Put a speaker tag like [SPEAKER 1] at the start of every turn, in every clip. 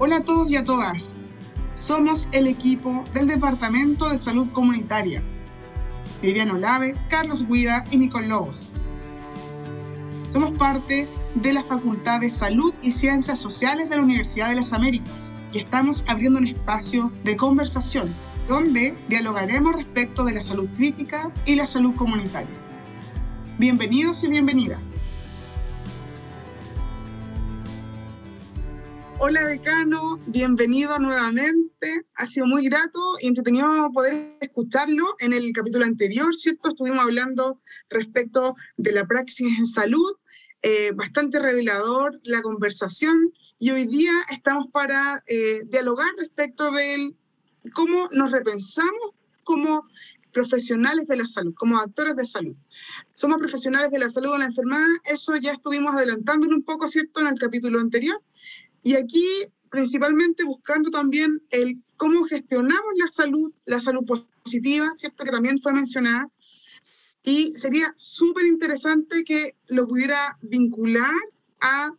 [SPEAKER 1] Hola a todos y a todas. Somos el equipo del Departamento de Salud Comunitaria. Vivian Olave, Carlos Guida y Nicole Lobos. Somos parte de la Facultad de Salud y Ciencias Sociales de la Universidad de las Américas y estamos abriendo un espacio de conversación donde dialogaremos respecto de la salud crítica y la salud comunitaria. Bienvenidos y bienvenidas. Hola decano, bienvenido nuevamente. Ha sido muy grato y entretenido poder escucharlo. En el capítulo anterior, ¿cierto? Estuvimos hablando respecto de la praxis en salud, eh, bastante revelador la conversación y hoy día estamos para eh, dialogar respecto de cómo nos repensamos como profesionales de la salud, como actores de salud. Somos profesionales de la salud de la enfermedad, eso ya estuvimos adelantándolo un poco, ¿cierto?, en el capítulo anterior. Y aquí principalmente buscando también el cómo gestionamos la salud, la salud positiva, ¿cierto?, que también fue mencionada. Y sería súper interesante que lo pudiera vincular a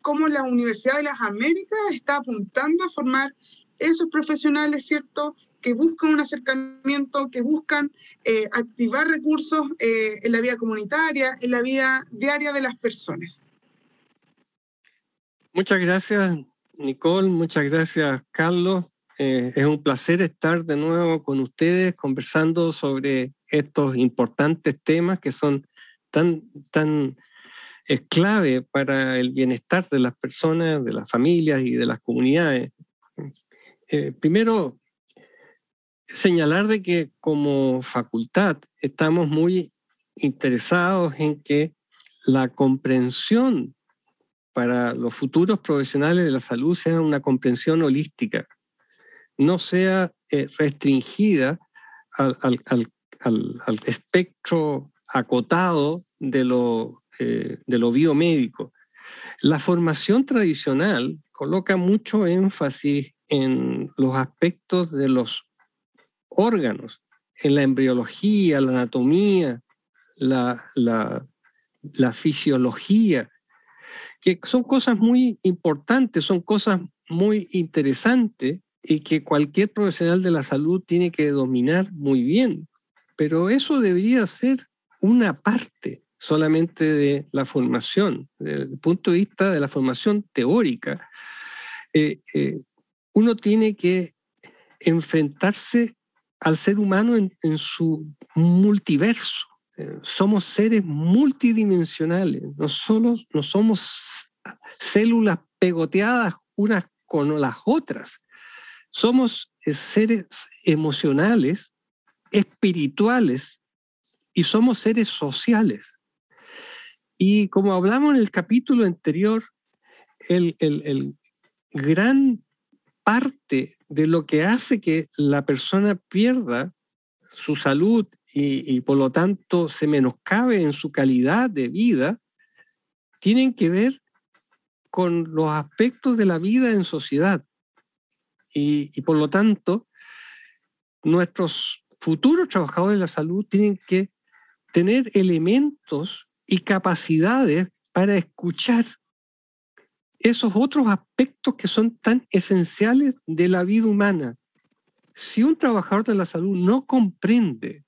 [SPEAKER 1] cómo la Universidad de las Américas está apuntando a formar esos profesionales, ¿cierto?, que buscan un acercamiento, que buscan eh, activar recursos eh, en la vida comunitaria, en la vida diaria de las personas.
[SPEAKER 2] Muchas gracias, Nicole. Muchas gracias, Carlos. Eh, es un placer estar de nuevo con ustedes conversando sobre estos importantes temas que son tan, tan es clave para el bienestar de las personas, de las familias y de las comunidades. Eh, primero, señalar de que como facultad estamos muy interesados en que la comprensión para los futuros profesionales de la salud sea una comprensión holística, no sea eh, restringida al, espectro acotado de lo, eh, biomédico. La formación tradicional coloca mucho énfasis en los aspectos de los órganos, en la embriología, la anatomía, la fisiología, que son cosas muy importantes, son cosas muy interesantes y que cualquier profesional de la salud tiene que dominar muy bien. Pero eso debería ser una parte solamente de la formación, desde el punto de vista de la formación teórica. Eh, eh, uno tiene que enfrentarse al ser humano en, en su multiverso, somos seres multidimensionales, no, solo, no somos células pegoteadas unas con las otras, somos eh, seres emocionales, espirituales y somos seres sociales. Y como hablamos en el capítulo anterior, el, el gran parte de lo que hace que la persona pierda su salud y, por lo tanto se menoscabe en su calidad de vida, tienen que ver con los aspectos de la vida en sociedad. Y, y, por lo tanto, nuestros futuros trabajadores de la salud tienen que tener elementos y capacidades para escuchar esos otros aspectos que son tan esenciales de la vida humana. Si un trabajador de la salud no comprende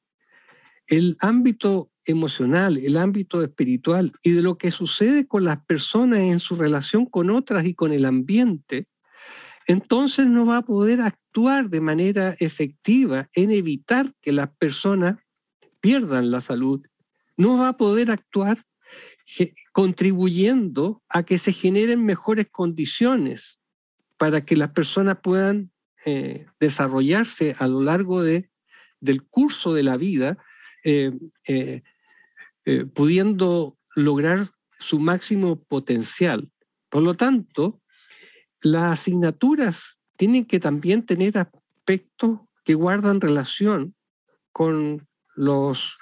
[SPEAKER 2] el ámbito emocional, el ámbito espiritual y de lo que sucede con las personas en su relación con otras y con el ambiente, entonces no va a poder actuar de manera efectiva en evitar que las personas pierdan la salud. No va a poder actuar contribuyendo a que se generen mejores condiciones para que las personas puedan eh, desarrollarse a lo largo de, del curso de la vida eh, eh, eh, pudiendo lograr su máximo potencial. Por lo tanto, las asignaturas tienen que también tener aspectos que guardan relación con los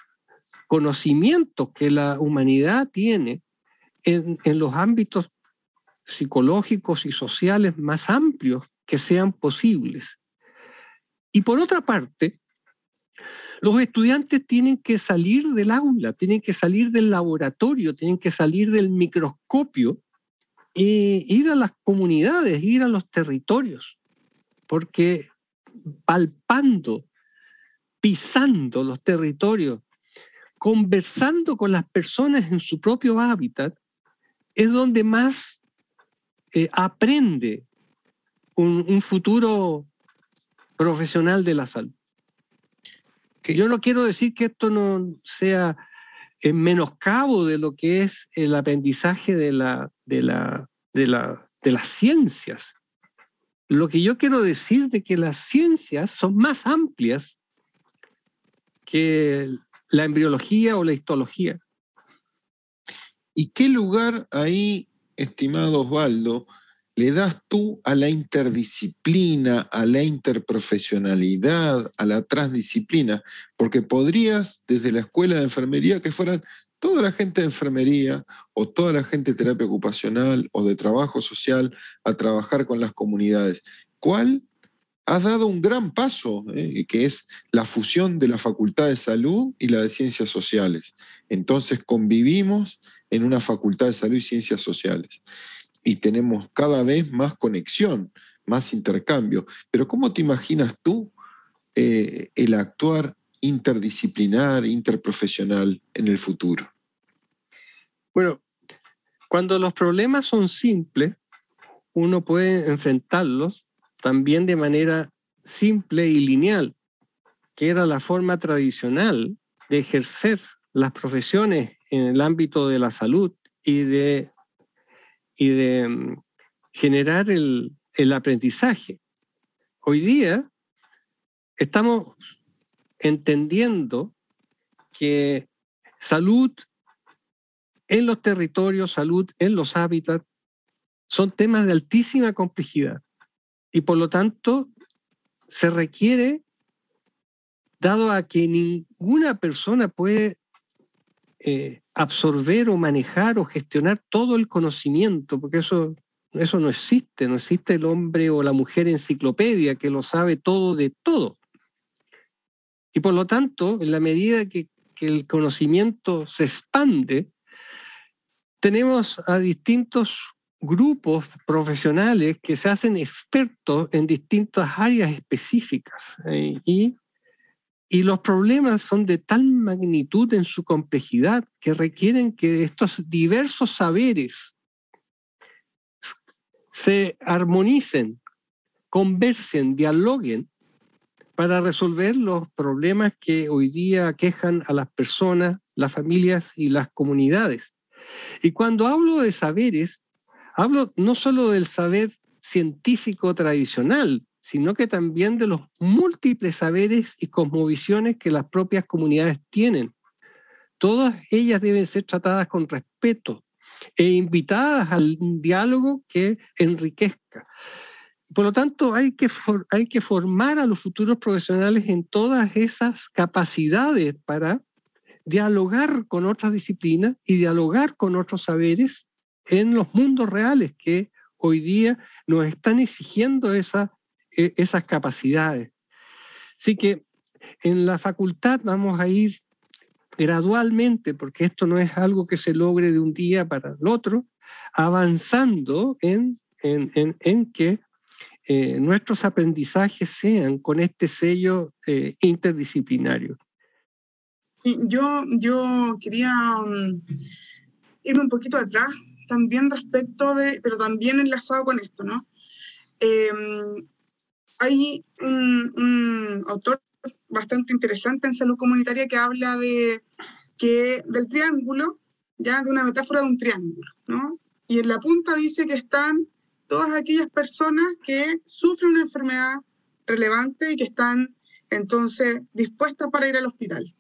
[SPEAKER 2] conocimientos que la humanidad tiene en, en, los ámbitos psicológicos y sociales más amplios que sean posibles. Y por otra parte, los estudiantes tienen que salir del aula, tienen que salir del laboratorio, tienen que salir del microscopio y ir a las comunidades, ir a los territorios, porque palpando, pisando los territorios, conversando con las personas en su propio hábitat, es donde más eh, aprende un, futuro profesional de la salud. Yo no quiero decir que esto no sea en menoscabo de lo que es el aprendizaje de, la, de, la, de, la, de las ciencias. Lo que yo quiero decir de que las ciencias son más amplias que la embriología o la histología.
[SPEAKER 3] ¿Y qué lugar ahí, estimado Osvaldo, le das tú a la interdisciplina, a la interprofesionalidad, a la transdisciplina, porque podrías desde la escuela de enfermería que fueran toda la gente de enfermería o toda la gente de terapia ocupacional o de trabajo social a trabajar con las comunidades. ¿Cuál? Has dado un gran paso, eh, que es la fusión de la Facultad de Salud y la de Ciencias Sociales. Entonces convivimos en una Facultad de Salud y Ciencias Sociales y tenemos cada vez más conexión, más intercambio. Pero ¿cómo te imaginas tú eh, el actuar interdisciplinar, interprofesional en el futuro?
[SPEAKER 2] Bueno, cuando los problemas son simples, uno puede enfrentarlos también de manera simple y lineal, que era la forma tradicional de ejercer las profesiones en el ámbito de la salud y de y de mm, generar el, aprendizaje. Hoy día estamos entendiendo que salud en los territorios, salud en los hábitats, son temas de altísima complejidad y por lo tanto se requiere, dado a que ninguna persona puede eh, absorber o manejar o gestionar todo el conocimiento, porque eso, eso no existe, no existe el hombre o la mujer enciclopedia que lo sabe todo de todo. Y por lo tanto, en la medida que, que el conocimiento se expande, tenemos a distintos grupos profesionales que se hacen expertos en distintas áreas específicas eh, y y los problemas son de tal magnitud en su complejidad que requieren que estos diversos saberes se armonicen, conversen, dialoguen para resolver los problemas que hoy día quejan a las personas, las familias y las comunidades. Y cuando hablo de saberes, hablo no solo del saber científico tradicional, sino que también de los múltiples saberes y cosmovisiones que las propias comunidades tienen. Todas ellas deben ser tratadas con respeto e invitadas al diálogo que enriquezca. Por lo tanto, hay que, hay que formar a los futuros profesionales en todas esas capacidades para dialogar con otras disciplinas y dialogar con otros saberes en los mundos reales que hoy día nos están exigiendo esa esas capacidades. Así que en la facultad vamos a ir gradualmente, porque esto no es algo que se logre de un día para el otro, avanzando en, que eh, nuestros aprendizajes sean con este sello eh, interdisciplinario.
[SPEAKER 1] yo, yo quería um, irme un poquito atrás también respecto de, pero también enlazado con esto, ¿no? Em, hay un, autor bastante interesante en salud comunitaria que habla de que del triángulo, ya de una metáfora de un triángulo, ¿no? Y en la punta dice que están todas aquellas personas que sufren una enfermedad relevante y que están entonces dispuestas para ir al hospital.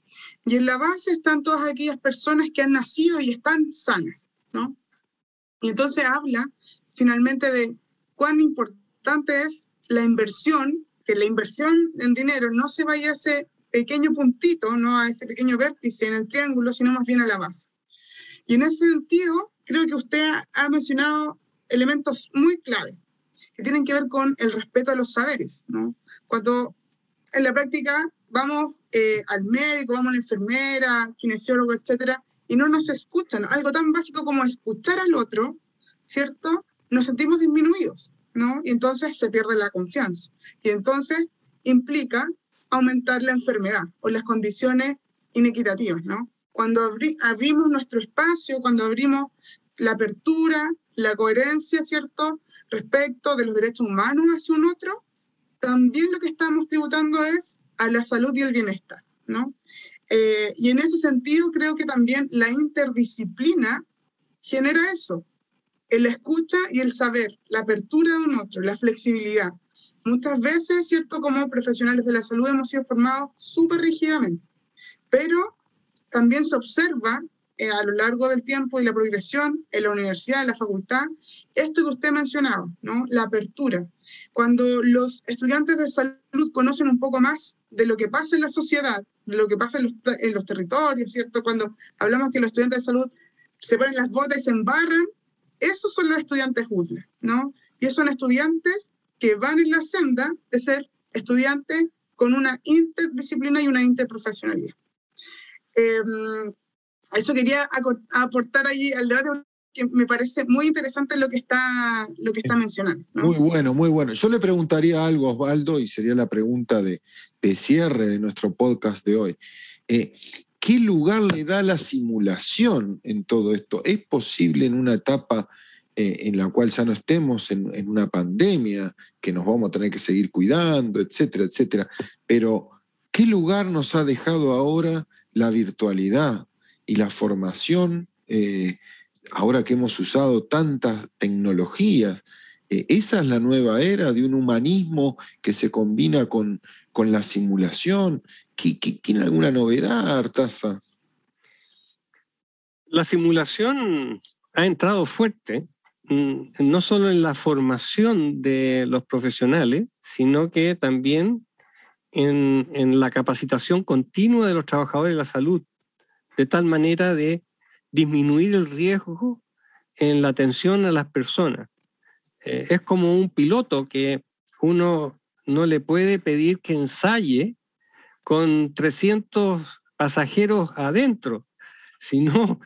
[SPEAKER 1] Y en la base están todas aquellas personas que han nacido y están sanas, ¿no? Y entonces habla finalmente de cuán importante es la inversión, que la inversión en dinero no se vaya a ese pequeño puntito, no a ese pequeño vértice en el triángulo, sino más bien a la base. Y en ese sentido, creo que usted ha mencionado elementos muy clave que tienen que ver con el respeto a los saberes. ¿no? Cuando en la práctica vamos eh, al médico, vamos a la enfermera, kinesiólogo, etcétera, y no nos escuchan, algo tan básico como escuchar al otro, ¿cierto? Nos sentimos disminuidos, ¿no? Y entonces se pierde la confianza. Y entonces implica aumentar la enfermedad o las condiciones inequitativas, ¿no? Cuando abrimos nuestro espacio, cuando abrimos la apertura, la coherencia, ¿cierto? Respecto de los derechos humanos hacia un otro, también lo que estamos tributando es a la salud y el bienestar. Eh, y en ese sentido creo que también la interdisciplina genera eso, el escucha y el saber, la apertura de un otro, la flexibilidad. Muchas veces, ¿cierto? Como profesionales de la salud hemos sido formados súper rígidamente, pero también se observa eh, a lo largo del tiempo y la progresión en la universidad, en la facultad, esto que usted mencionaba, ¿no? La apertura. Cuando los estudiantes de salud conocen un poco más de lo que pasa en la sociedad, de lo que pasa en los, en los territorios, ¿cierto? Cuando hablamos que los estudiantes de salud se ponen las botas y se embarran, esos son los estudiantes UDLA, ¿no? Y esos son estudiantes que van en la senda de ser estudiantes con una interdisciplina y una interprofesionalidad. Eh, eso quería aportar ahí al debate que me parece muy interesante lo que está, lo que está mencionando.
[SPEAKER 3] Muy bueno, muy bueno. Yo le preguntaría algo a Osvaldo y sería la pregunta de, cierre de nuestro podcast de hoy. Eh, ¿Qué lugar le da la simulación en todo esto? ¿Es posible en una etapa eh, en la cual ya no estemos en, una pandemia, que nos vamos a tener que seguir cuidando, etcétera, etcétera? Pero, ¿qué lugar nos ha dejado ahora la virtualidad? y la formación, eh, ahora que hemos usado tantas tecnologías, eh, esa es la nueva era de un humanismo que se combina con, con la simulación. Tiene alguna novedad, Artaza?
[SPEAKER 2] La simulación ha entrado fuerte, mm, no solo en la formación de los profesionales, sino que también en, en la capacitación continua de los trabajadores de la salud de tal manera de disminuir el riesgo en la atención a las personas. Eh, es como un piloto que uno no le puede pedir que ensaye con 300 pasajeros adentro, sino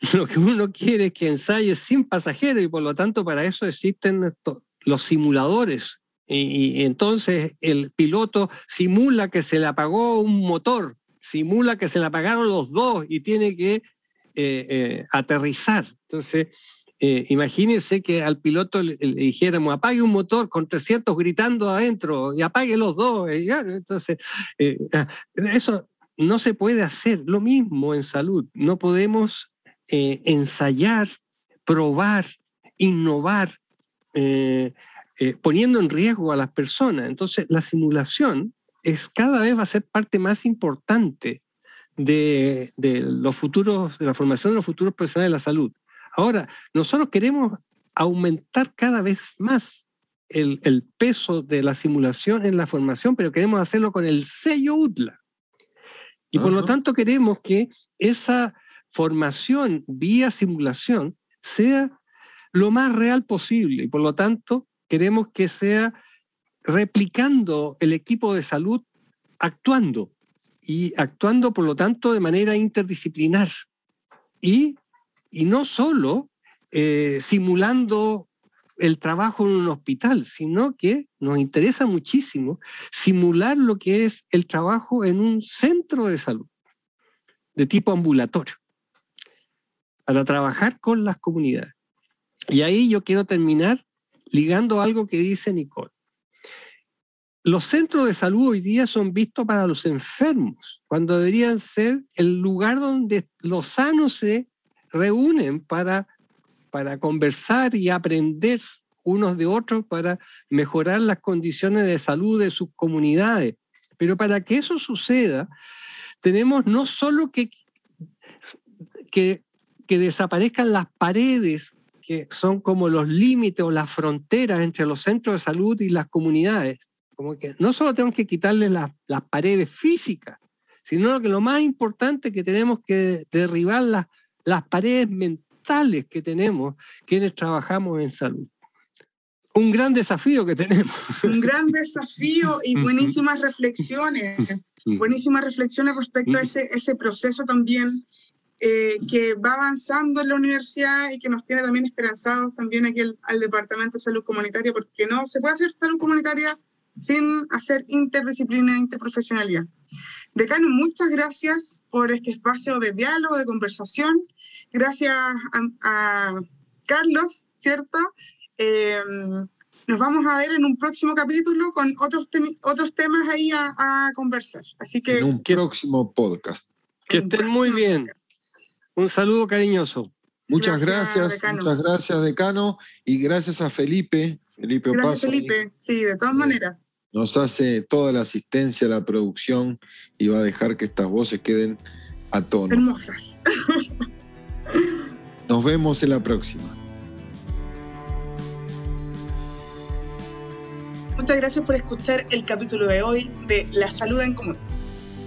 [SPEAKER 2] lo que uno quiere es que ensaye sin pasajeros y por lo tanto para eso existen los simuladores. y entonces el piloto simula que se le apagó un motor simula que se le apagaron los dos y tiene que eh, eh, aterrizar. Entonces, eh, imagínense que al piloto le, dijéramos, apague un motor con 300 gritando adentro y apague los dos. entonces, ah, eso no se puede hacer. Lo mismo en salud. No podemos ensayar, probar, innovar, poniendo en riesgo a las personas. Entonces, la simulación es cada vez va a ser parte más importante de, los futuros, de la formación de los futuros profesionales de la salud. Ahora, nosotros queremos aumentar cada vez más el, peso de la simulación en la formación, pero queremos hacerlo con el sello UTLA. Y por lo tanto queremos que esa formación vía simulación sea lo más real posible y por lo tanto queremos que sea replicando el equipo de salud actuando y actuando, por lo tanto, de manera interdisciplinar. Y, no solo eh, simulando el trabajo en un hospital, sino que nos interesa muchísimo simular lo que es el trabajo en un centro de salud de tipo ambulatorio, para trabajar con las comunidades. Y ahí yo quiero terminar ligando algo que dice Nicole. Los centros de salud hoy día son vistos para los enfermos, cuando deberían ser el lugar donde los sanos se reúnen para, para conversar y aprender unos de otros para mejorar las condiciones de salud de sus comunidades. Pero para que eso suceda, tenemos no solo que, que, que desaparezcan las paredes que son como los límites o las fronteras entre los centros de salud y las comunidades, como que no solo tenemos que quitarle las paredes físicas, sino que lo más importante que tenemos que derribar las, las paredes mentales que tenemos quienes trabajamos en salud. Un gran desafío que tenemos.
[SPEAKER 1] Un gran desafío y buenísimas reflexiones, buenísimas reflexiones respecto a ese, ese proceso también eh, que va avanzando en la universidad y que nos tiene también esperanzados también aquí al, Departamento de Salud Comunitaria, porque no se puede hacer salud comunitaria sin hacer interdisciplina e interprofesionalidad. Decano, muchas gracias por este espacio de diálogo, de conversación. Gracias a, Carlos, ¿cierto? Eh, nos vamos a ver en un próximo capítulo con otros, otros temas ahí a, conversar. Así que...
[SPEAKER 3] En un próximo podcast.
[SPEAKER 2] Que estén muy bien. Un saludo cariñoso.
[SPEAKER 3] Muchas gracias, muchas gracias, decano, y gracias a Felipe, Felipe
[SPEAKER 1] Gracias, Felipe, sí, de todas maneras.
[SPEAKER 3] Nos hace toda la asistencia, la producción, y va a dejar que estas voces queden a tono.
[SPEAKER 1] Hermosas.
[SPEAKER 3] Nos vemos en la próxima.
[SPEAKER 1] Muchas gracias por escuchar el capítulo de hoy de La Salud en Común.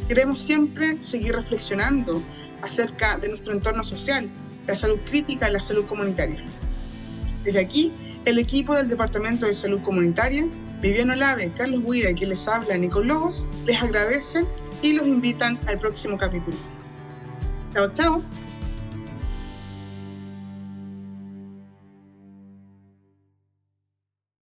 [SPEAKER 1] Queremos siempre seguir reflexionando acerca de nuestro entorno social, la salud crítica y la salud comunitaria. Desde aquí, el equipo del Departamento de Salud Comunitaria, Viviano Lave, Carlos Guida y quien les habla, Nicol Lobos, les agradecen y los invitan al próximo capítulo. Chao, chao.